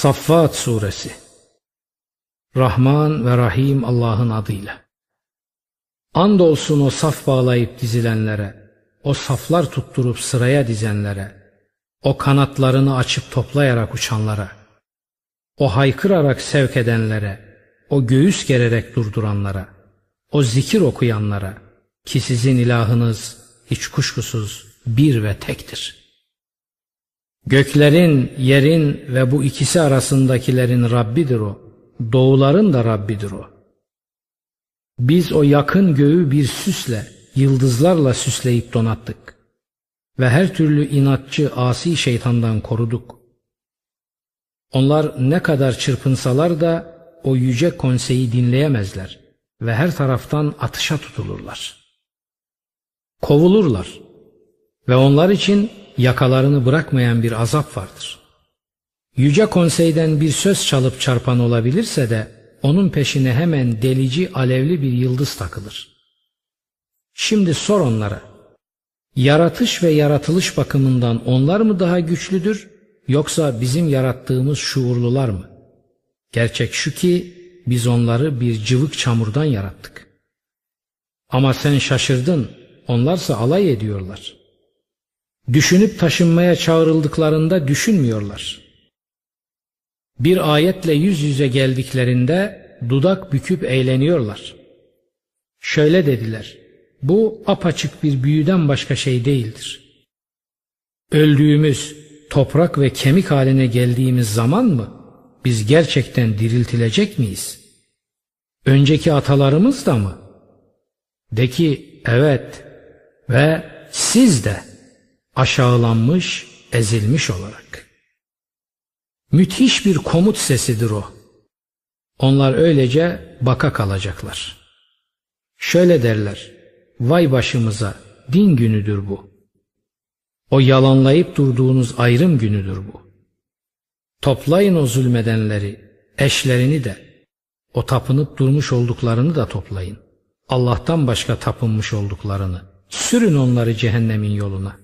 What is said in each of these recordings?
Saffat Suresi Rahman ve Rahim Allah'ın adıyla. Andolsun o saf bağlayıp dizilenlere, o saflar tutturup sıraya dizenlere, o kanatlarını açıp toplayarak uçanlara, o haykırarak sevk edenlere, o göğüs gererek durduranlara, o zikir okuyanlara ki sizin ilahınız hiç kuşkusuz bir ve tektir.'' Göklerin, yerin ve bu ikisi arasındakilerin Rabbidir o. Doğuların da Rabbidir o. Biz o yakın göğü bir süsle, yıldızlarla süsleyip donattık. Ve her türlü inatçı, asi şeytandan koruduk. Onlar ne kadar çırpınsalar da o yüce konseyi dinleyemezler ve her taraftan atışa tutulurlar. Kovulurlar ve onlar için yakalarını bırakmayan bir azap vardır. Yüce konseyden bir söz çalıp çarpan olabilirse de onun peşine hemen delici alevli bir yıldız takılır. Şimdi sor onlara, yaratış ve yaratılış bakımından onlar mı daha güçlüdür yoksa bizim yarattığımız şuurlular mı? Gerçek şu ki biz onları bir cıvık çamurdan yarattık. Ama sen şaşırdın, onlarsa alay ediyorlar.'' Düşünüp taşınmaya çağrıldıklarında düşünmüyorlar. Bir ayetle yüz yüze geldiklerinde dudak büküp eğleniyorlar. Şöyle dediler, bu apaçık bir büyüden başka şey değildir. Öldüğümüz, toprak ve kemik haline geldiğimiz zaman mı biz gerçekten diriltilecek miyiz? Önceki atalarımız da mı? De ki evet ve siz de aşağılanmış, ezilmiş olarak. Müthiş bir komut sesidir o. Onlar öylece baka kalacaklar. Şöyle derler, vay başımıza din günüdür bu. O yalanlayıp durduğunuz ayrım günüdür bu. Toplayın o zulmedenleri, eşlerini de, o tapınıp durmuş olduklarını da toplayın. Allah'tan başka tapınmış olduklarını, sürün onları cehennemin yoluna.''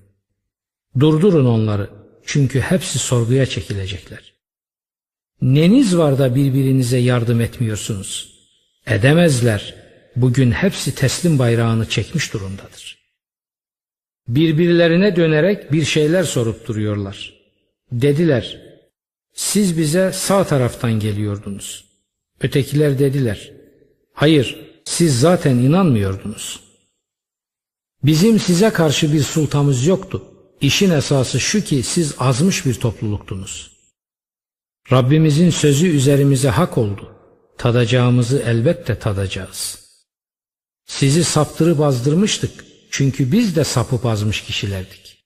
Durdurun onları çünkü hepsi sorguya çekilecekler. Neniz var da birbirinize yardım etmiyorsunuz? Edemezler. Bugün hepsi teslim bayrağını çekmiş durumdadır. Birbirlerine dönerek bir şeyler sorup duruyorlar. Dediler, siz bize sağ taraftan geliyordunuz. Ötekiler dediler, hayır siz zaten inanmıyordunuz. Bizim size karşı bir sultamız yoktu. İşin esası şu ki siz azmış bir topluluktunuz. Rabbimizin sözü üzerimize hak oldu. Tadacağımızı elbette tadacağız. Sizi saptırıp azdırmıştık çünkü biz de sapıp azmış kişilerdik.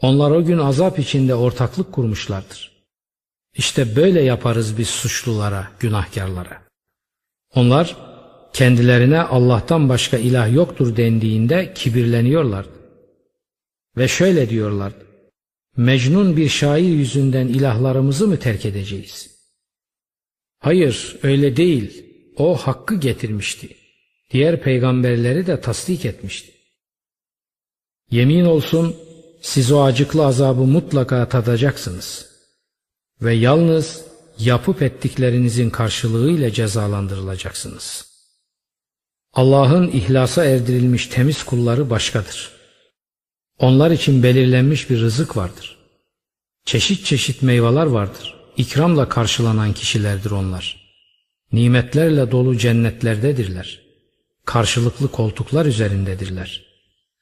Onlar o gün azap içinde ortaklık kurmuşlardır. İşte böyle yaparız biz suçlulara, günahkarlara. Onlar kendilerine Allah'tan başka ilah yoktur dendiğinde kibirleniyorlardı. Ve şöyle diyorlardı. Mecnun bir şair yüzünden ilahlarımızı mı terk edeceğiz? Hayır öyle değil. O hakkı getirmişti. Diğer peygamberleri de tasdik etmişti. Yemin olsun siz o acıklı azabı mutlaka tadacaksınız. Ve yalnız yapıp ettiklerinizin karşılığıyla cezalandırılacaksınız. Allah'ın ihlasa erdirilmiş temiz kulları başkadır. Onlar için belirlenmiş bir rızık vardır. Çeşit çeşit meyveler vardır. İkramla karşılanan kişilerdir onlar. Nimetlerle dolu cennetlerdedirler. Karşılıklı koltuklar üzerindedirler.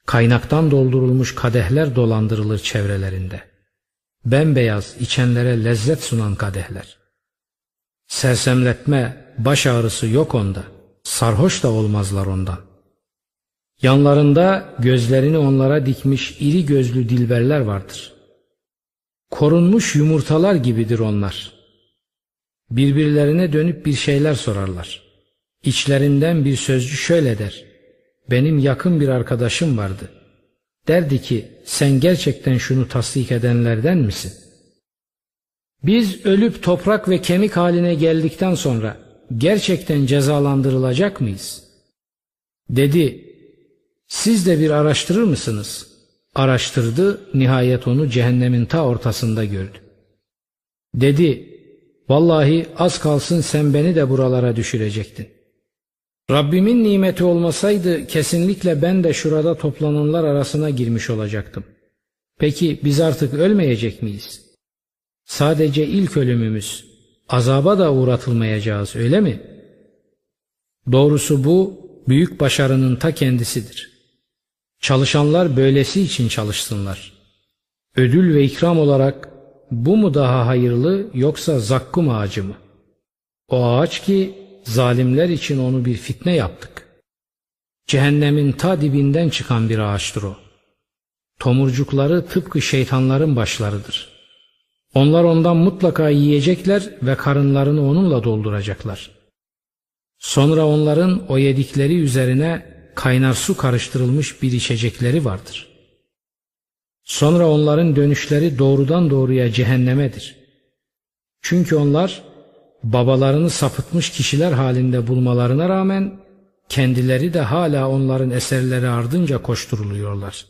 Kaynaktan doldurulmuş kadehler dolandırılır çevrelerinde. Bembeyaz içenlere lezzet sunan kadehler. Sersemletme, baş ağrısı yok onda. Sarhoş da olmazlar ondan. Yanlarında gözlerini onlara dikmiş iri gözlü dilberler vardır. Korunmuş yumurtalar gibidir onlar. Birbirlerine dönüp bir şeyler sorarlar. İçlerinden bir sözcü şöyle der. Benim yakın bir arkadaşım vardı. Derdi ki sen gerçekten şunu tasdik edenlerden misin? Biz ölüp toprak ve kemik haline geldikten sonra gerçekten cezalandırılacak mıyız? Dedi siz de bir araştırır mısınız? Araştırdı, nihayet onu cehennemin ta ortasında gördü. Dedi, Vallahi az kalsın sen beni de buralara düşürecektin. Rabbimin nimeti olmasaydı kesinlikle ben de şurada toplananlar arasına girmiş olacaktım. Peki biz artık ölmeyecek miyiz? Sadece ilk ölümümüz, azaba da uğratılmayacağız öyle mi? Doğrusu bu büyük başarının ta kendisidir. Çalışanlar böylesi için çalışsınlar. Ödül ve ikram olarak bu mu daha hayırlı yoksa zakkum ağacı mı? O ağaç ki zalimler için onu bir fitne yaptık. Cehennemin ta dibinden çıkan bir ağaçtır o. Tomurcukları tıpkı şeytanların başlarıdır. Onlar ondan mutlaka yiyecekler ve karınlarını onunla dolduracaklar. Sonra onların o yedikleri üzerine kaynar su karıştırılmış bir içecekleri vardır. Sonra onların dönüşleri doğrudan doğruya cehennemedir. Çünkü onlar babalarını sapıtmış kişiler halinde bulmalarına rağmen kendileri de hala onların eserleri ardınca koşturuluyorlar.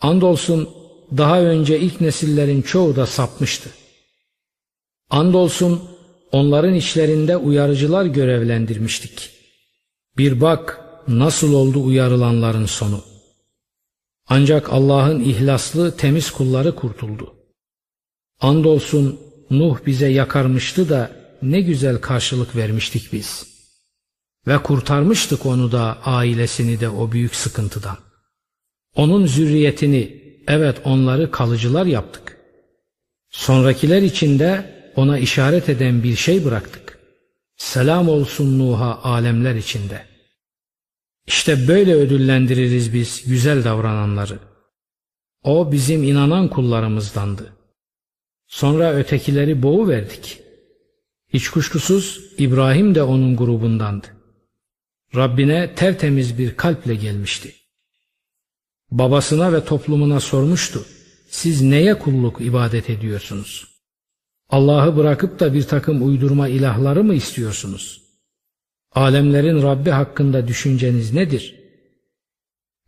Andolsun daha önce ilk nesillerin çoğu da sapmıştı. Andolsun onların içlerinde uyarıcılar görevlendirmiştik. Bir bak nasıl oldu uyarılanların sonu. Ancak Allah'ın ihlaslı temiz kulları kurtuldu. Andolsun Nuh bize yakarmıştı da ne güzel karşılık vermiştik biz. Ve kurtarmıştık onu da ailesini de o büyük sıkıntıdan. Onun zürriyetini evet onları kalıcılar yaptık. Sonrakiler içinde ona işaret eden bir şey bıraktık. Selam olsun Nuh'a alemler içinde. İşte böyle ödüllendiririz biz güzel davrananları. O bizim inanan kullarımızdandı. Sonra ötekileri boğu verdik. Hiç kuşkusuz İbrahim de onun grubundandı. Rabbine tertemiz bir kalple gelmişti. Babasına ve toplumuna sormuştu. Siz neye kulluk ibadet ediyorsunuz? Allah'ı bırakıp da bir takım uydurma ilahları mı istiyorsunuz? Alemlerin Rabbi hakkında düşünceniz nedir?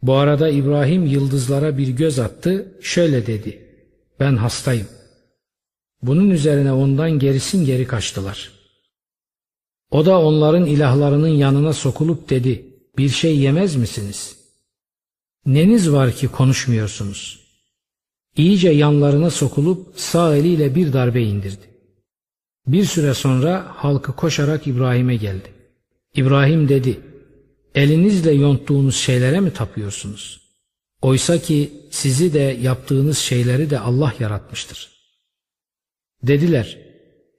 Bu arada İbrahim yıldızlara bir göz attı, şöyle dedi. Ben hastayım. Bunun üzerine ondan gerisin geri kaçtılar. O da onların ilahlarının yanına sokulup dedi. Bir şey yemez misiniz? Neniz var ki konuşmuyorsunuz? İyice yanlarına sokulup sağ eliyle bir darbe indirdi. Bir süre sonra halkı koşarak İbrahim'e geldi. İbrahim dedi, elinizle yonttuğunuz şeylere mi tapıyorsunuz? Oysa ki sizi de yaptığınız şeyleri de Allah yaratmıştır. Dediler,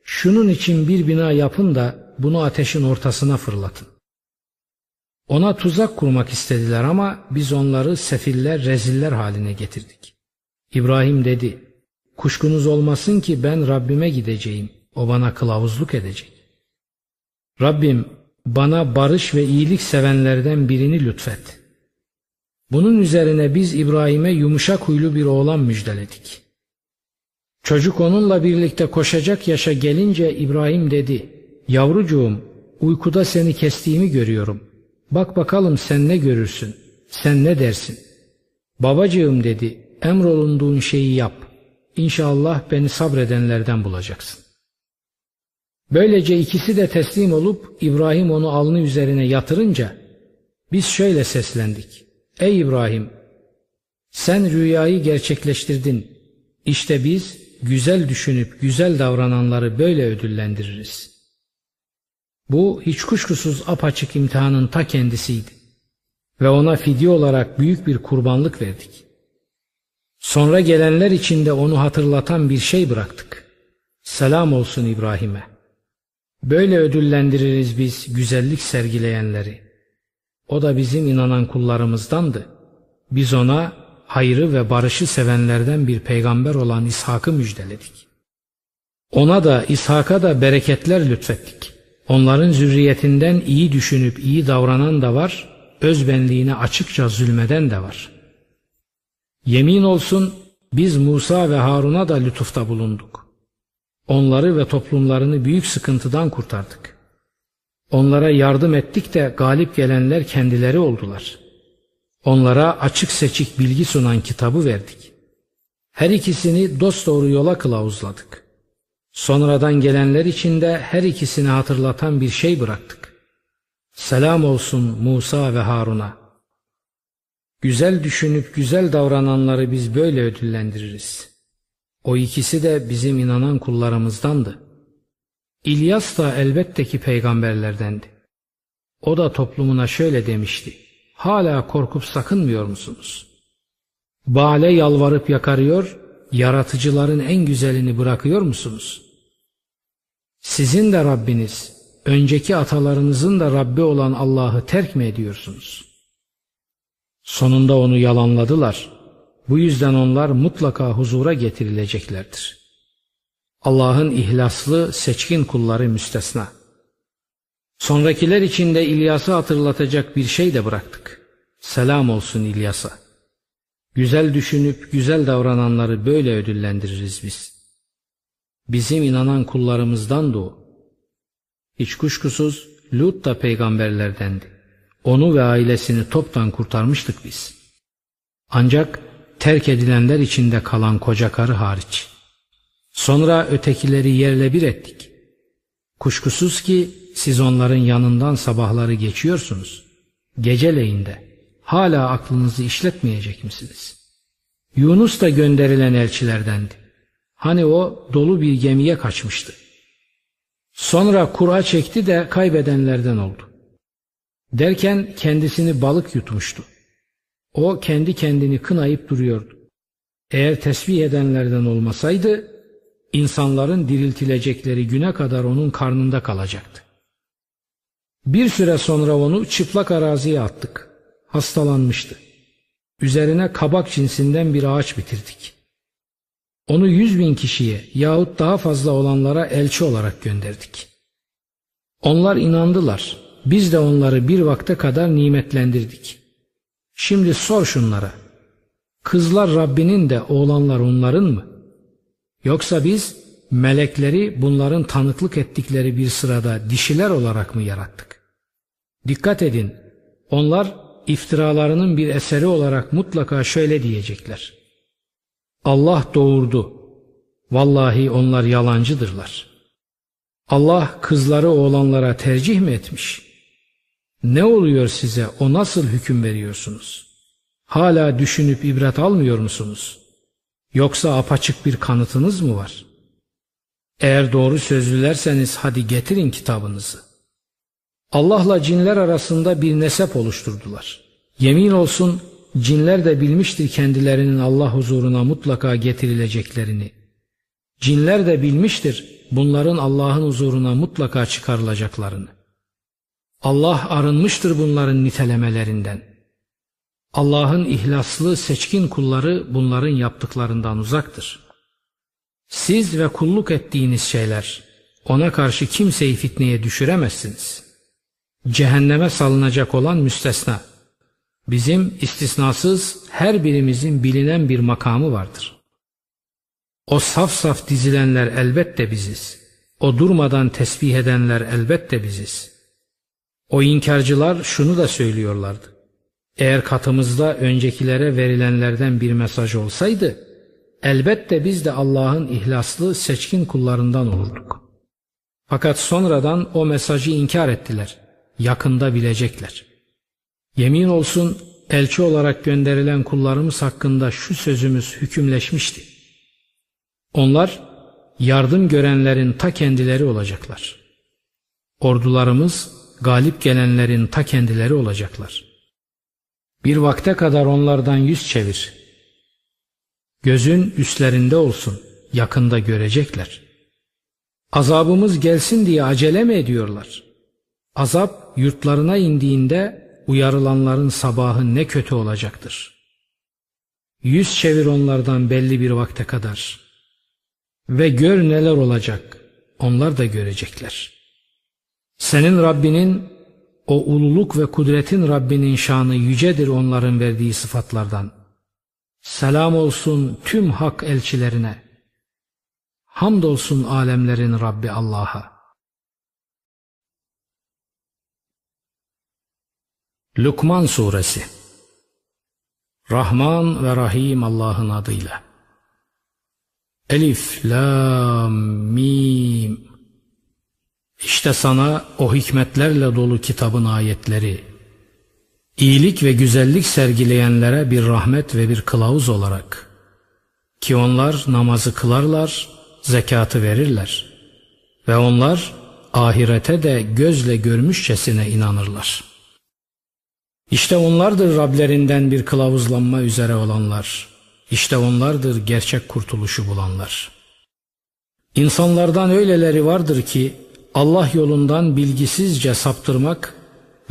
şunun için bir bina yapın da bunu ateşin ortasına fırlatın. Ona tuzak kurmak istediler ama biz onları sefiller, reziller haline getirdik. İbrahim dedi, kuşkunuz olmasın ki ben Rabbime gideceğim, o bana kılavuzluk edecek. Rabbim bana barış ve iyilik sevenlerden birini lütfet. Bunun üzerine biz İbrahim'e yumuşak huylu bir oğlan müjdeledik. Çocuk onunla birlikte koşacak yaşa gelince İbrahim dedi, Yavrucuğum uykuda seni kestiğimi görüyorum. Bak bakalım sen ne görürsün, sen ne dersin? Babacığım dedi, emrolunduğun şeyi yap. İnşallah beni sabredenlerden bulacaksın. Böylece ikisi de teslim olup İbrahim onu alnı üzerine yatırınca biz şöyle seslendik. Ey İbrahim sen rüyayı gerçekleştirdin. İşte biz güzel düşünüp güzel davrananları böyle ödüllendiririz. Bu hiç kuşkusuz apaçık imtihanın ta kendisiydi. Ve ona fidye olarak büyük bir kurbanlık verdik. Sonra gelenler içinde onu hatırlatan bir şey bıraktık. Selam olsun İbrahim'e. Böyle ödüllendiririz biz güzellik sergileyenleri. O da bizim inanan kullarımızdandı. Biz ona hayrı ve barışı sevenlerden bir peygamber olan İshak'ı müjdeledik. Ona da İshak'a da bereketler lütfettik. Onların zürriyetinden iyi düşünüp iyi davranan da var, özbenliğine açıkça zulmeden de var. Yemin olsun biz Musa ve Harun'a da lütufta bulunduk. Onları ve toplumlarını büyük sıkıntıdan kurtardık. Onlara yardım ettik de galip gelenler kendileri oldular. Onlara açık seçik bilgi sunan kitabı verdik. Her ikisini dosdoğru yola kılavuzladık. Sonradan gelenler için de her ikisini hatırlatan bir şey bıraktık. Selam olsun Musa ve Harun'a. Güzel düşünüp güzel davrananları biz böyle ödüllendiririz. O ikisi de bizim inanan kullarımızdandı. İlyas da elbette ki peygamberlerdendi. O da toplumuna şöyle demişti. Hala korkup sakınmıyor musunuz? Bale yalvarıp yakarıyor, yaratıcıların en güzelini bırakıyor musunuz? Sizin de Rabbiniz, önceki atalarınızın da Rabbi olan Allah'ı terk mi ediyorsunuz? Sonunda onu yalanladılar. Bu yüzden onlar mutlaka huzura getirileceklerdir. Allah'ın ihlaslı, seçkin kulları müstesna. Sonrakiler için de İlyas'ı hatırlatacak bir şey de bıraktık. Selam olsun İlyas'a. Güzel düşünüp güzel davrananları böyle ödüllendiririz biz. Bizim inanan kullarımızdan da o. Hiç kuşkusuz Lut da peygamberlerdendi. Onu ve ailesini toptan kurtarmıştık biz. Ancak terk edilenler içinde kalan koca karı hariç. Sonra ötekileri yerle bir ettik. Kuşkusuz ki siz onların yanından sabahları geçiyorsunuz. Geceleyin de hala aklınızı işletmeyecek misiniz? Yunus da gönderilen elçilerdendi. Hani o dolu bir gemiye kaçmıştı. Sonra kura çekti de kaybedenlerden oldu. Derken kendisini balık yutmuştu. O kendi kendini kınayıp duruyordu. Eğer tesbih edenlerden olmasaydı insanların diriltilecekleri güne kadar onun karnında kalacaktı. Bir süre sonra onu çıplak araziye attık. Hastalanmıştı. Üzerine kabak cinsinden bir ağaç bitirdik. Onu yüz bin kişiye yahut daha fazla olanlara elçi olarak gönderdik. Onlar inandılar. Biz de onları bir vakte kadar nimetlendirdik. Şimdi sor şunlara. Kızlar Rabbinin de oğlanlar onların mı? Yoksa biz melekleri bunların tanıklık ettikleri bir sırada dişiler olarak mı yarattık? Dikkat edin, onlar iftiralarının bir eseri olarak mutlaka şöyle diyecekler. Allah doğurdu. Vallahi onlar yalancıdırlar. Allah kızları oğlanlara tercih mi etmiş? Ne oluyor size o nasıl hüküm veriyorsunuz? Hala düşünüp ibret almıyor musunuz? Yoksa apaçık bir kanıtınız mı var? Eğer doğru sözlülerseniz hadi getirin kitabınızı. Allah'la cinler arasında bir nesep oluşturdular. Yemin olsun cinler de bilmiştir kendilerinin Allah huzuruna mutlaka getirileceklerini. Cinler de bilmiştir bunların Allah'ın huzuruna mutlaka çıkarılacaklarını. Allah arınmıştır bunların nitelemelerinden. Allah'ın ihlaslı seçkin kulları bunların yaptıklarından uzaktır. Siz ve kulluk ettiğiniz şeyler ona karşı kimseyi fitneye düşüremezsiniz. Cehenneme salınacak olan müstesna. Bizim istisnasız her birimizin bilinen bir makamı vardır. O saf saf dizilenler elbette biziz. O durmadan tesbih edenler elbette biziz. O inkarcılar şunu da söylüyorlardı. Eğer katımızda öncekilere verilenlerden bir mesaj olsaydı, elbette biz de Allah'ın ihlaslı seçkin kullarından olurduk. Fakat sonradan o mesajı inkar ettiler. Yakında bilecekler. Yemin olsun elçi olarak gönderilen kullarımız hakkında şu sözümüz hükümleşmişti. Onlar yardım görenlerin ta kendileri olacaklar. Ordularımız galip gelenlerin ta kendileri olacaklar. Bir vakte kadar onlardan yüz çevir. Gözün üstlerinde olsun, yakında görecekler. Azabımız gelsin diye acele mi ediyorlar? Azap yurtlarına indiğinde uyarılanların sabahı ne kötü olacaktır. Yüz çevir onlardan belli bir vakte kadar. Ve gör neler olacak, onlar da görecekler. Senin Rabbinin o ululuk ve kudretin Rabbinin şanı yücedir onların verdiği sıfatlardan. Selam olsun tüm hak elçilerine. Hamdolsun alemlerin Rabbi Allah'a. Lukman Suresi Rahman ve Rahim Allah'ın adıyla Elif, la, mim. İşte sana o hikmetlerle dolu kitabın ayetleri, iyilik ve güzellik sergileyenlere bir rahmet ve bir kılavuz olarak ki onlar namazı kılarlar, zekatı verirler ve onlar ahirete de gözle görmüşçesine inanırlar. İşte onlardır Rablerinden bir kılavuzlanma üzere olanlar. İşte onlardır gerçek kurtuluşu bulanlar. İnsanlardan öyleleri vardır ki Allah yolundan bilgisizce saptırmak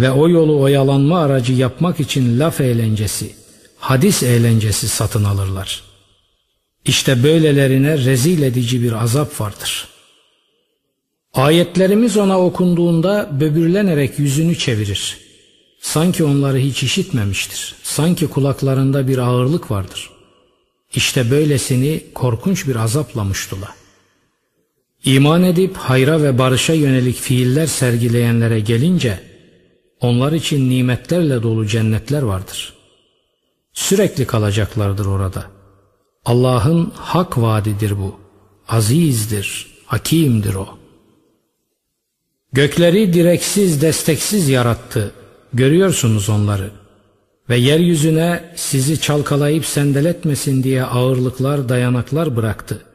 ve o yolu oyalanma aracı yapmak için laf eğlencesi, hadis eğlencesi satın alırlar. İşte böylelerine rezil edici bir azap vardır. Ayetlerimiz ona okunduğunda böbürlenerek yüzünü çevirir. Sanki onları hiç işitmemiştir. Sanki kulaklarında bir ağırlık vardır. İşte böylesini korkunç bir azapla muştula. İman edip hayra ve barışa yönelik fiiller sergileyenlere gelince onlar için nimetlerle dolu cennetler vardır. Sürekli kalacaklardır orada. Allah'ın hak vaadidir bu. Azizdir, hakimdir o. Gökleri direksiz, desteksiz yarattı. Görüyorsunuz onları. Ve yeryüzüne sizi çalkalayıp sendeletmesin diye ağırlıklar, dayanaklar bıraktı.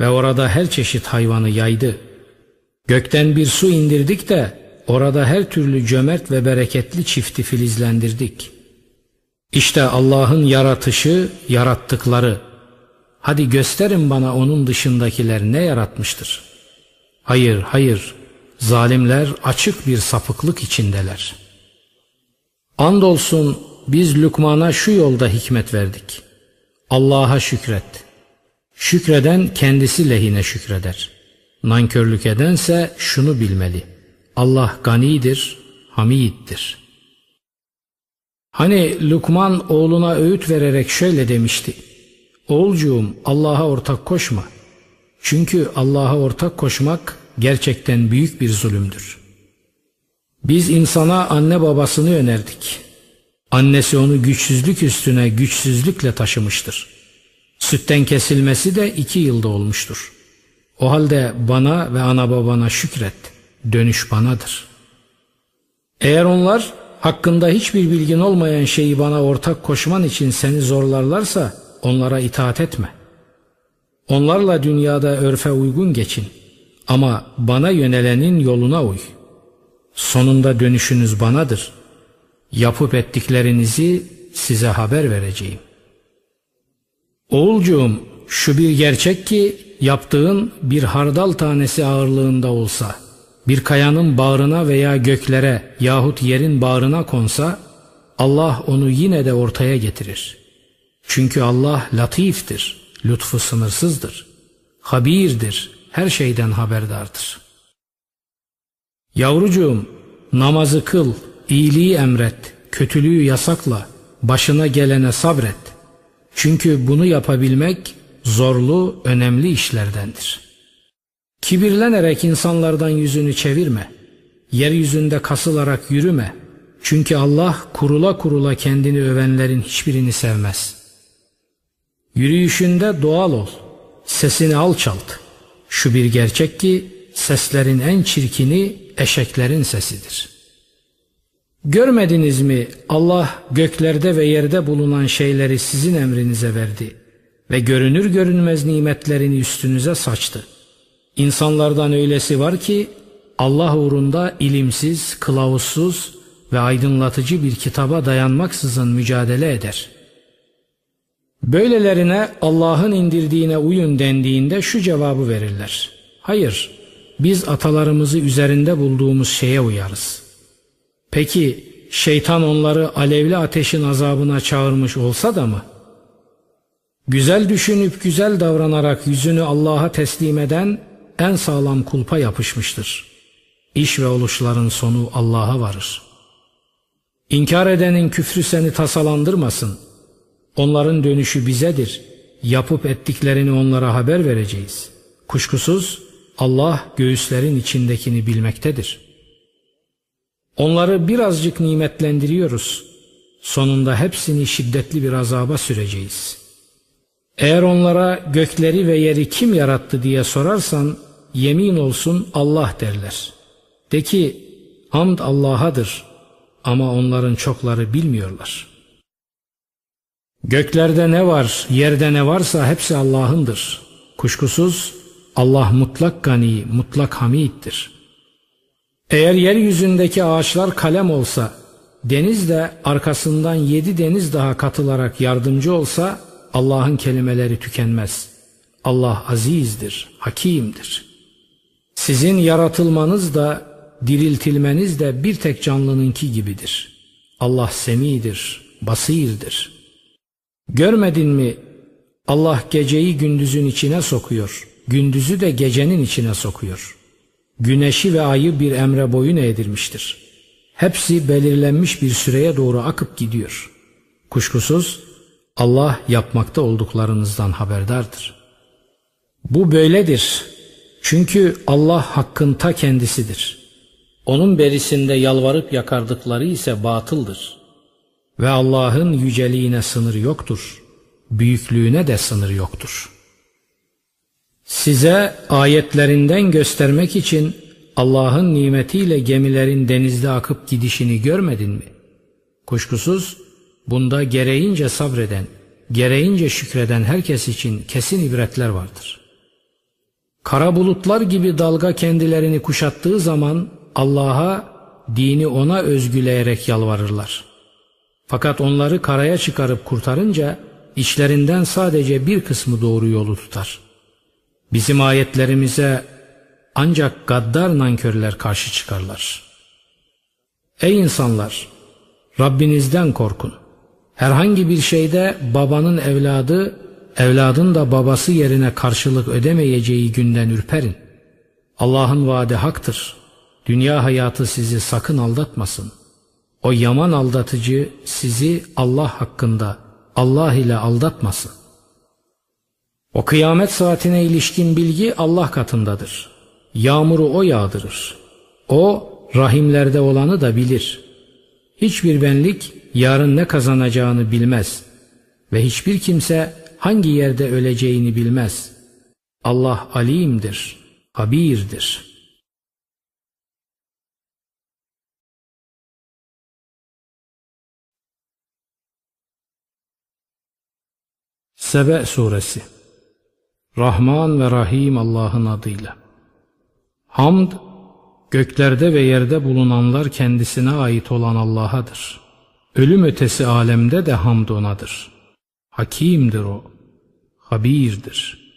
Ve orada her çeşit hayvanı yaydı. Gökten bir su indirdik de orada her türlü cömert ve bereketli çifti filizlendirdik. İşte Allah'ın yaratışı, yarattıkları. Hadi gösterin bana onun dışındakiler ne yaratmıştır? Hayır, hayır, zalimler açık bir sapıklık içindeler. Andolsun biz Lükman'a şu yolda hikmet verdik. Allah'a şükret. Şükreden kendisi lehine şükreder. Nankörlük edense şunu bilmeli. Allah ganidir, hamiddir. Hani Lukman oğluna öğüt vererek şöyle demişti. Oğulcuğum Allah'a ortak koşma. Çünkü Allah'a ortak koşmak gerçekten büyük bir zulümdür. Biz insana anne babasını önerdik. Annesi onu güçsüzlük üstüne güçsüzlükle taşımıştır. Sütten kesilmesi de iki yılda olmuştur. O halde bana ve ana babana şükret. Dönüş banadır. Eğer onlar hakkında hiçbir bilgin olmayan şeyi bana ortak koşman için seni zorlarlarsa onlara itaat etme. Onlarla dünyada örfe uygun geçin. Ama bana yönelenin yoluna uy. Sonunda dönüşünüz banadır. Yapıp ettiklerinizi size haber vereceğim. Oğulcuğum şu bir gerçek ki yaptığın bir hardal tanesi ağırlığında olsa, bir kayanın bağrına veya göklere yahut yerin bağrına konsa, Allah onu yine de ortaya getirir. Çünkü Allah latiftir, lütfu sınırsızdır, habirdir, her şeyden haberdardır. Yavrucuğum namazı kıl, iyiliği emret, kötülüğü yasakla, başına gelene sabret. Çünkü bunu yapabilmek zorlu, önemli işlerdendir. Kibirlenerek insanlardan yüzünü çevirme. Yeryüzünde kasılarak yürüme. Çünkü Allah kurula kurula kendini övenlerin hiçbirini sevmez. Yürüyüşünde doğal ol. Sesini alçalt. Şu bir gerçek ki seslerin en çirkini eşeklerin sesidir. Görmediniz mi Allah göklerde ve yerde bulunan şeyleri sizin emrinize verdi ve görünür görünmez nimetlerini üstünüze saçtı. İnsanlardan öylesi var ki Allah uğrunda ilimsiz, kılavuzsuz ve aydınlatıcı bir kitaba dayanmaksızın mücadele eder. Böylelerine Allah'ın indirdiğine uyun dendiğinde şu cevabı verirler. Hayır, biz atalarımızı üzerinde bulduğumuz şeye uyarız. Peki şeytan onları alevli ateşin azabına çağırmış olsa da mı? Güzel düşünüp güzel davranarak yüzünü Allah'a teslim eden en sağlam kulpa yapışmıştır. İş ve oluşların sonu Allah'a varır. İnkar edenin küfrü seni tasalandırmasın. Onların dönüşü bizedir. Yapıp ettiklerini onlara haber vereceğiz. Kuşkusuz Allah göğüslerin içindekini bilmektedir. Onları birazcık nimetlendiriyoruz. Sonunda hepsini şiddetli bir azaba süreceğiz. Eğer onlara gökleri ve yeri kim yarattı diye sorarsan yemin olsun Allah derler. De ki hamd Allah'adır ama onların çokları bilmiyorlar. Göklerde ne var, yerde ne varsa hepsi Allah'ındır. Kuşkusuz Allah mutlak gani, mutlak hamiddir. Eğer yeryüzündeki ağaçlar kalem olsa, deniz de arkasından yedi deniz daha katılarak yardımcı olsa, Allah'ın kelimeleri tükenmez. Allah azizdir, hakimdir. Sizin yaratılmanız da, diriltilmeniz de bir tek canlınınki gibidir. Allah semidir, basirdir. Görmedin mi Allah geceyi gündüzün içine sokuyor, gündüzü de gecenin içine sokuyor. Güneşi ve ayı bir emre boyun eğdirmiştir. Hepsi belirlenmiş bir süreye doğru akıp gidiyor. Kuşkusuz Allah yapmakta olduklarınızdan haberdardır. Bu böyledir. Çünkü Allah hakkın ta kendisidir. Onun berisinde yalvarıp yakardıkları ise batıldır. Ve Allah'ın yüceliğine sınır yoktur. Büyüklüğüne de sınır yoktur. Size ayetlerinden göstermek için Allah'ın nimetiyle gemilerin denizde akıp gidişini görmedin mi? Kuşkusuz bunda gereğince sabreden, gereğince şükreden herkes için kesin ibretler vardır. Kara bulutlar gibi dalga kendilerini kuşattığı zaman Allah'a dini ona özgüleyerek yalvarırlar. Fakat onları karaya çıkarıp kurtarınca içlerinden sadece bir kısmı doğru yolu tutar. Bizim ayetlerimize ancak gaddar nankörler karşı çıkarlar. Ey insanlar! Rabbinizden korkun. Herhangi bir şeyde babanın evladı, evladın da babası yerine karşılık ödemeyeceği günden ürperin. Allah'ın vaadi haktır. Dünya hayatı sizi sakın aldatmasın. O yaman aldatıcı sizi Allah hakkında Allah ile aldatmasın. O kıyamet saatine ilişkin bilgi Allah katındadır. Yağmuru O yağdırır. O rahimlerde olanı da bilir. Hiçbir benlik yarın ne kazanacağını bilmez ve hiçbir kimse hangi yerde öleceğini bilmez. Allah alimdir, habirdir.'' Sebe Suresi Rahman ve Rahim Allah'ın adıyla Hamd, göklerde ve yerde bulunanlar kendisine ait olan Allah'adır. Ölüm ötesi alemde de hamd onadır. Hakimdir o, habirdir.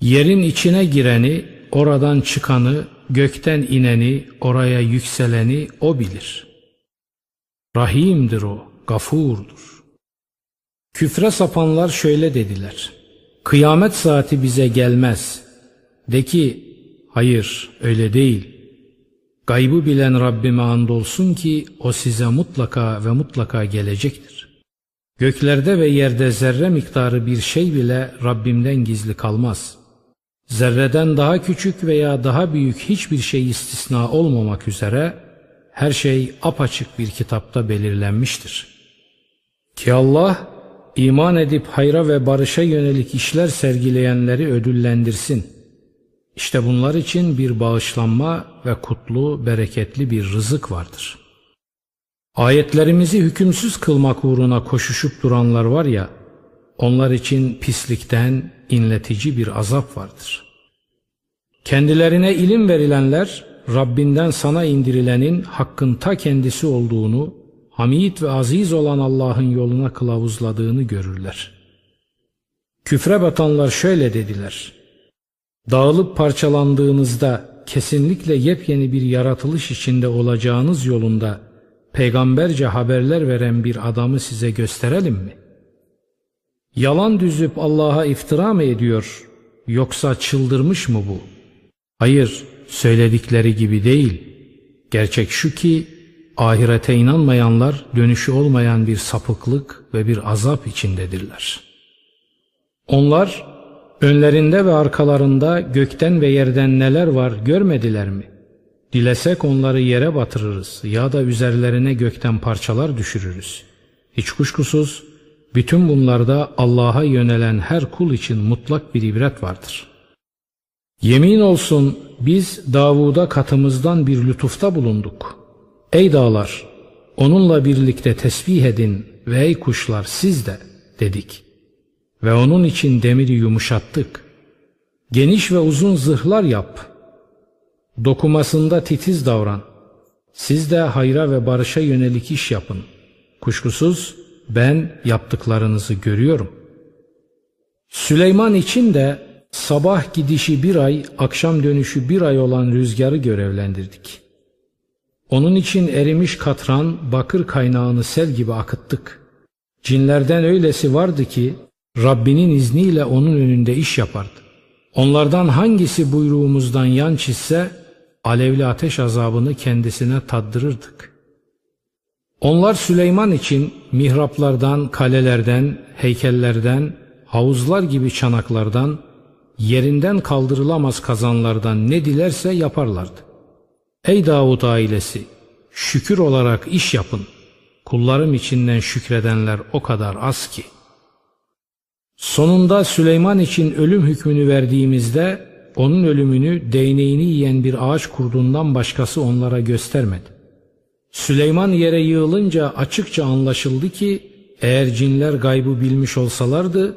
Yerin içine gireni, oradan çıkanı, gökten ineni, oraya yükseleni o bilir. Rahimdir o, gafurdur. Küfre sapanlar şöyle dediler. Kıyamet saati bize gelmez. De ki, hayır öyle değil. Gaybı bilen Rabbime andolsun ki o size mutlaka ve mutlaka gelecektir. Göklerde ve yerde zerre miktarı bir şey bile Rabbimden gizli kalmaz. Zerreden daha küçük veya daha büyük hiçbir şey istisna olmamak üzere her şey apaçık bir kitapta belirlenmiştir. Ki Allah iman edip hayra ve barışa yönelik işler sergileyenleri ödüllendirsin. İşte bunlar için bir bağışlanma ve kutlu, bereketli bir rızık vardır. Ayetlerimizi hükümsüz kılmak uğruna koşuşup duranlar var ya, onlar için pislikten inletici bir azap vardır. Kendilerine ilim verilenler, Rabbinden sana indirilenin hakkın ta kendisi olduğunu hamid ve aziz olan Allah'ın yoluna kılavuzladığını görürler. Küfre batanlar şöyle dediler. Dağılıp parçalandığınızda kesinlikle yepyeni bir yaratılış içinde olacağınız yolunda peygamberce haberler veren bir adamı size gösterelim mi? Yalan düzüp Allah'a iftira mı ediyor yoksa çıldırmış mı bu? Hayır söyledikleri gibi değil. Gerçek şu ki Ahirete inanmayanlar dönüşü olmayan bir sapıklık ve bir azap içindedirler. Onlar önlerinde ve arkalarında gökten ve yerden neler var görmediler mi? Dilesek onları yere batırırız ya da üzerlerine gökten parçalar düşürürüz. Hiç kuşkusuz Bütün bunlarda Allah'a yönelen her kul için mutlak bir ibret vardır. Yemin olsun biz Davud'a katımızdan bir lütufta bulunduk. Ey dağlar! Onunla birlikte tesbih edin ve ey kuşlar siz de dedik. Ve onun için demiri yumuşattık. Geniş ve uzun zırhlar yap. Dokumasında titiz davran. Siz de hayra ve barışa yönelik iş yapın. Kuşkusuz ben yaptıklarınızı görüyorum. Süleyman için de sabah gidişi bir ay, akşam dönüşü bir ay olan rüzgarı görevlendirdik. Onun için erimiş katran, bakır kaynağını sel gibi akıttık. Cinlerden öylesi vardı ki Rabbinin izniyle onun önünde iş yapardı. Onlardan hangisi buyruğumuzdan yan çizse alevli ateş azabını kendisine tattırırdık. Onlar Süleyman için mihraplardan, kalelerden, heykellerden, havuzlar gibi çanaklardan, yerinden kaldırılamaz kazanlardan ne dilerse yaparlardı. Ey Davut ailesi! Şükür olarak iş yapın. Kullarım içinden şükredenler o kadar az ki. Sonunda Süleyman için ölüm hükmünü verdiğimizde onun ölümünü değneğini yiyen bir ağaç kurdundan başkası onlara göstermedi. Süleyman yere yığılınca açıkça anlaşıldı ki eğer cinler gaybı bilmiş olsalardı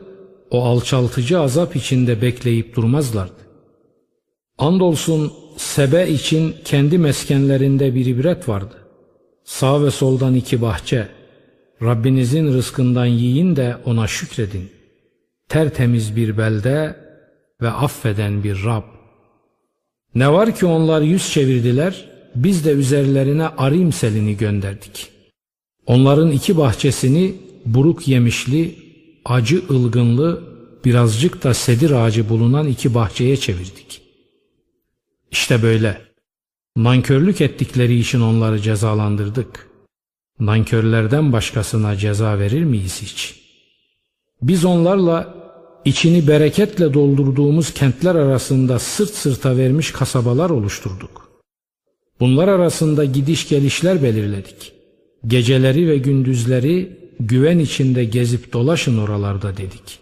o alçaltıcı azap içinde bekleyip durmazlardı. Andolsun Sebe için kendi meskenlerinde bir ibret vardı. Sağ ve soldan iki bahçe. Rabbinizin rızkından yiyin de ona şükredin. Tertemiz bir belde ve affeden bir Rab. Ne var ki onlar yüz çevirdiler, biz de üzerlerine arim selini gönderdik. Onların iki bahçesini buruk yemişli, acı ılgınlı, birazcık da sedir ağacı bulunan iki bahçeye çevirdik. İşte böyle. Nankörlük ettikleri için onları cezalandırdık. Nankörlerden başkasına ceza verir miyiz hiç? Biz onlarla içini bereketle doldurduğumuz kentler arasında sırt sırta vermiş kasabalar oluşturduk. Bunlar arasında gidiş gelişler belirledik. Geceleri ve gündüzleri güven içinde gezip dolaşın oralarda dedik.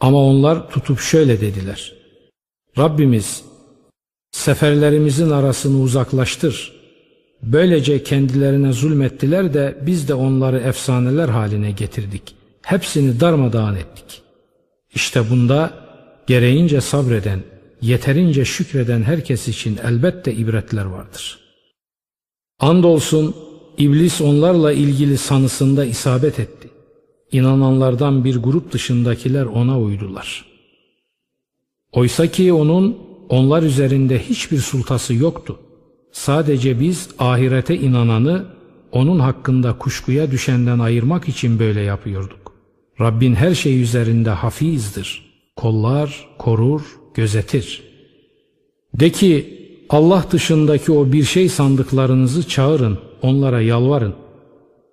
Ama onlar tutup şöyle dediler. Rabbimiz seferlerimizin arasını uzaklaştır. Böylece kendilerine zulmettiler de biz de onları efsaneler haline getirdik. Hepsini darmadağın ettik. İşte bunda gereğince sabreden, yeterince şükreden herkes için elbette ibretler vardır. Andolsun iblis onlarla ilgili sanısında isabet etti. İnananlardan bir grup dışındakiler ona uydular. Oysa ki onun onlar üzerinde hiçbir sultası yoktu. Sadece biz ahirete inananı onun hakkında kuşkuya düşenden ayırmak için böyle yapıyorduk. Rabbin her şey üzerinde hafizdir. Kollar, korur, gözetir. De ki Allah dışındaki o bir şey sandıklarınızı çağırın, onlara yalvarın.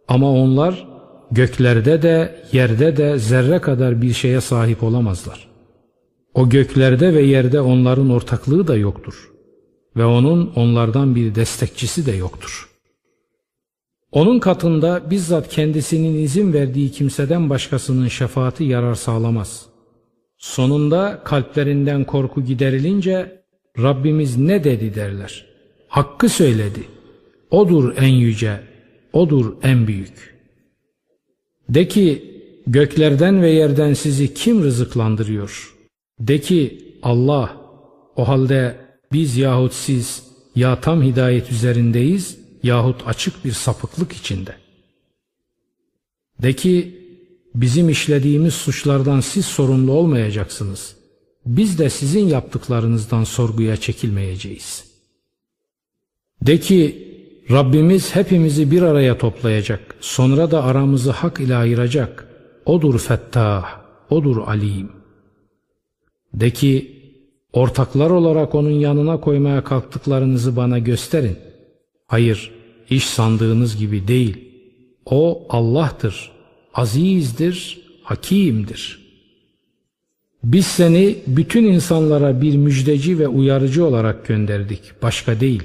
Ama onlar göklerde de yerde de zerre kadar bir şeye sahip olamazlar. O göklerde ve yerde onların ortaklığı da yoktur. Ve onun onlardan bir destekçisi de yoktur. Onun katında bizzat kendisinin izin verdiği kimseden başkasının şefaati yarar sağlamaz. Sonunda kalplerinden korku giderilince Rabbimiz ne dedi derler. Hakkı söyledi. Odur en yüce, odur en büyük. De ki göklerden ve yerden sizi kim rızıklandırıyor? De ki Allah o halde biz yahut siz ya tam hidayet üzerindeyiz yahut açık bir sapıklık içinde. De ki bizim işlediğimiz suçlardan siz sorumlu olmayacaksınız. Biz de sizin yaptıklarınızdan sorguya çekilmeyeceğiz. De ki Rabbimiz hepimizi bir araya toplayacak. Sonra da aramızı hak ile ayıracak. Odur fettah, odur alim. De ki ortaklar olarak onun yanına koymaya kalktıklarınızı bana gösterin. Hayır, iş sandığınız gibi değil. O Allah'tır, azizdir, hakimdir. Biz seni bütün insanlara bir müjdeci ve uyarıcı olarak gönderdik, başka değil.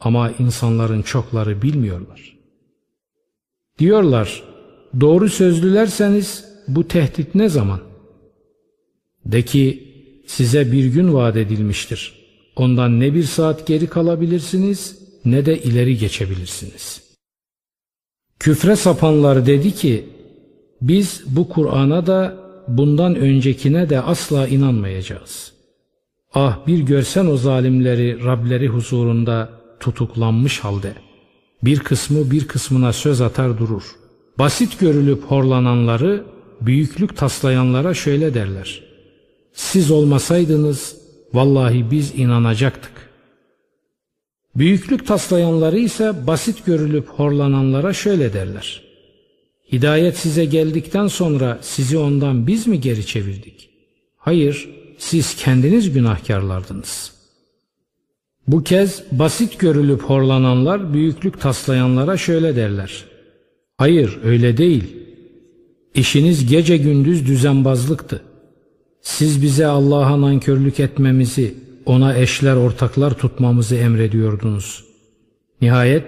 Ama insanların çokları bilmiyorlar. Diyorlar, Doğru sözlülerseniz bu tehdit ne zaman? De ki size bir gün vaat edilmiştir. Ondan ne bir saat geri kalabilirsiniz ne de ileri geçebilirsiniz. Küfre sapanlar dedi ki biz bu Kur'an'a da bundan öncekine de asla inanmayacağız. Ah bir görsen o zalimleri Rableri huzurunda tutuklanmış halde. Bir kısmı bir kısmına söz atar durur. Basit görülüp horlananları, büyüklük taslayanlara şöyle derler. Siz olmasaydınız vallahi biz inanacaktık. Büyüklük taslayanları ise basit görülüp horlananlara şöyle derler. Hidayet size geldikten sonra sizi ondan biz mi geri çevirdik? Hayır, siz kendiniz günahkarlardınız. Bu kez basit görülüp horlananlar büyüklük taslayanlara şöyle derler. Hayır öyle değil. İşiniz gece gündüz düzenbazlıktı. Siz bize Allah'a nankörlük etmemizi, ona eşler ortaklar tutmamızı emrediyordunuz. Nihayet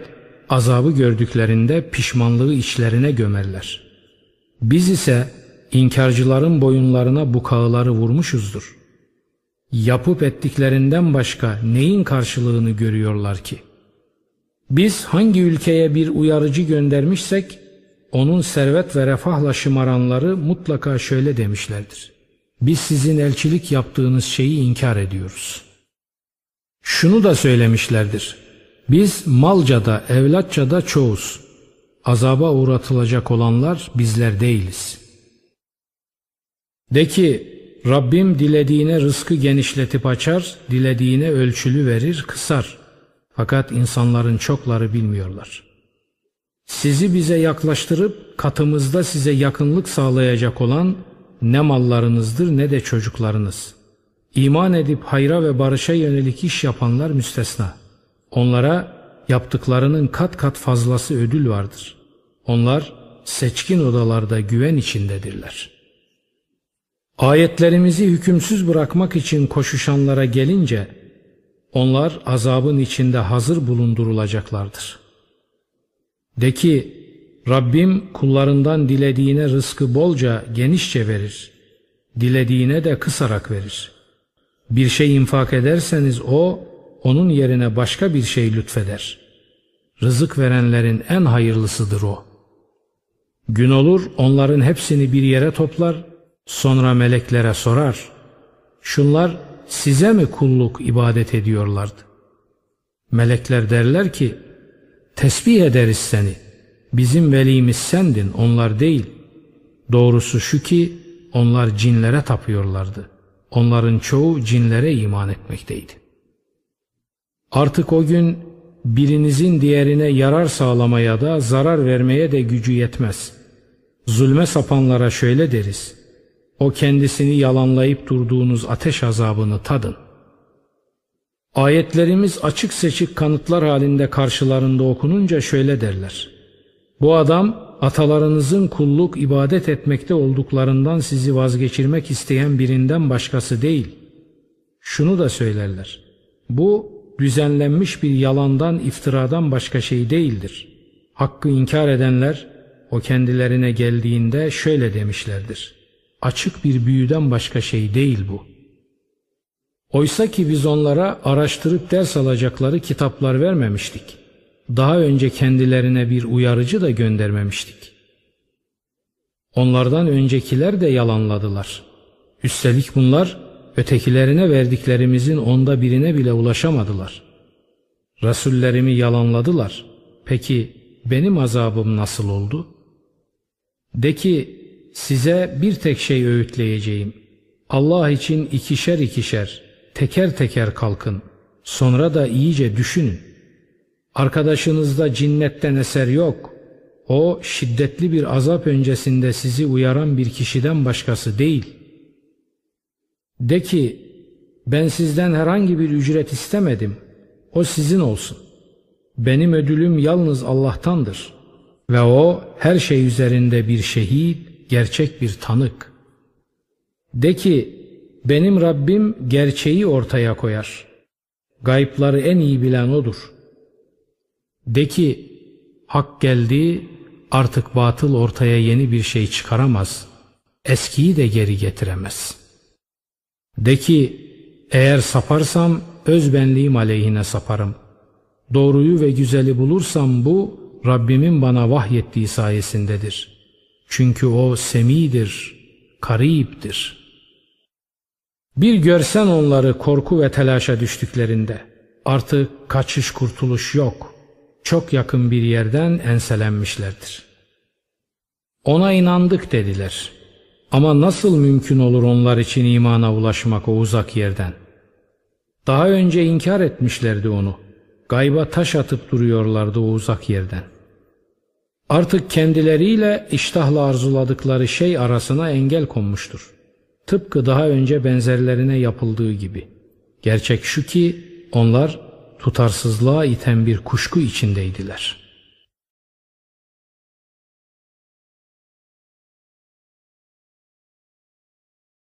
azabı gördüklerinde pişmanlığı içlerine gömerler. Biz ise inkarcıların boyunlarına bu kağıları vurmuşuzdur. Yapıp ettiklerinden başka neyin karşılığını görüyorlar ki? Biz hangi ülkeye bir uyarıcı göndermişsek, onun servet ve refahla şımaranları mutlaka şöyle demişlerdir. Biz sizin elçilik yaptığınız şeyi inkar ediyoruz. Şunu da söylemişlerdir. Biz malca da evlatça da çoğuz. Azaba uğratılacak olanlar bizler değiliz. De ki Rabbim dilediğine rızkı genişletip açar, dilediğine ölçülü verir, kısar. Fakat insanların çokları bilmiyorlar. Sizi bize yaklaştırıp katımızda size yakınlık sağlayacak olan ne mallarınızdır ne de çocuklarınız. İman edip hayra ve barışa yönelik iş yapanlar müstesna. Onlara yaptıklarının kat kat fazlası ödül vardır. Onlar seçkin odalarda güven içindedirler. Ayetlerimizi hükümsüz bırakmak için koşuşanlara gelince onlar azabın içinde hazır bulundurulacaklardır. De ki Rabbim kullarından dilediğine rızkı bolca genişçe verir. Dilediğine de kısarak verir. Bir şey infak ederseniz o onun yerine başka bir şey lütfeder. Rızık verenlerin en hayırlısıdır o. Gün olur onların hepsini bir yere toplar, sonra meleklere sorar. Şunlar size mi kulluk ibadet ediyorlardı? Melekler derler ki, tesbih ederiz seni. Bizim velimiz sendin, onlar değil. Doğrusu şu ki, onlar cinlere tapıyorlardı. Onların çoğu cinlere iman etmekteydi. Artık o gün birinizin diğerine yarar sağlamaya da zarar vermeye de gücü yetmez. Zulme sapanlara şöyle deriz. O kendisini yalanlayıp durduğunuz ateş azabını tadın. Ayetlerimiz açık seçik kanıtlar halinde karşılarında okununca şöyle derler. Bu adam atalarınızın kulluk ibadet etmekte olduklarından sizi vazgeçirmek isteyen birinden başkası değil. Şunu da söylerler. Bu düzenlenmiş bir yalandan iftiradan başka şey değildir. Hakkı inkar edenler o kendilerine geldiğinde şöyle demişlerdir. Açık bir büyüden başka şey değil bu. Oysa ki biz onlara araştırıp ders alacakları kitaplar vermemiştik. Daha önce kendilerine bir uyarıcı da göndermemiştik. Onlardan öncekiler de yalanladılar. Üstelik bunlar ötekilerine verdiklerimizin onda birine bile ulaşamadılar. Resullerimi yalanladılar. Peki benim azabım nasıl oldu? De ki size bir tek şey öğütleyeceğim. Allah için ikişer ikişer, teker teker kalkın. Sonra da iyice düşünün. Arkadaşınızda cinnetten eser yok. O şiddetli bir azap öncesinde sizi uyaran bir kişiden başkası değil. De ki ben sizden herhangi bir ücret istemedim. O sizin olsun. Benim ödülüm yalnız Allah'tandır. Ve o her şey üzerinde bir şehit, gerçek bir tanık. De ki benim Rabbim gerçeği ortaya koyar. Gaypları en iyi bilen O'dur. De ki hak geldi, artık batıl ortaya yeni bir şey çıkaramaz, eskiyi de geri getiremez. De ki, eğer saparsam öz benliğim aleyhine saparım. Doğruyu ve güzeli bulursam bu Rabbimin bana vahyettiği sayesindedir. Çünkü o semidir, kariptir. Bir görsen onları korku ve telaşa düştüklerinde, artık kaçış kurtuluş yok. Çok yakın bir yerden enselenmişlerdir. Ona inandık dediler. Ama nasıl mümkün olur onlar için imana ulaşmak o uzak yerden? Daha önce inkar etmişlerdi onu. Gayba taş atıp duruyorlardı o uzak yerden. Artık kendileriyle iştahla arzuladıkları şey arasına engel konmuştur. Tıpkı daha önce benzerlerine yapıldığı gibi. Gerçek şu ki onlar tutarsızlığa iten bir kuşku içindeydiler.''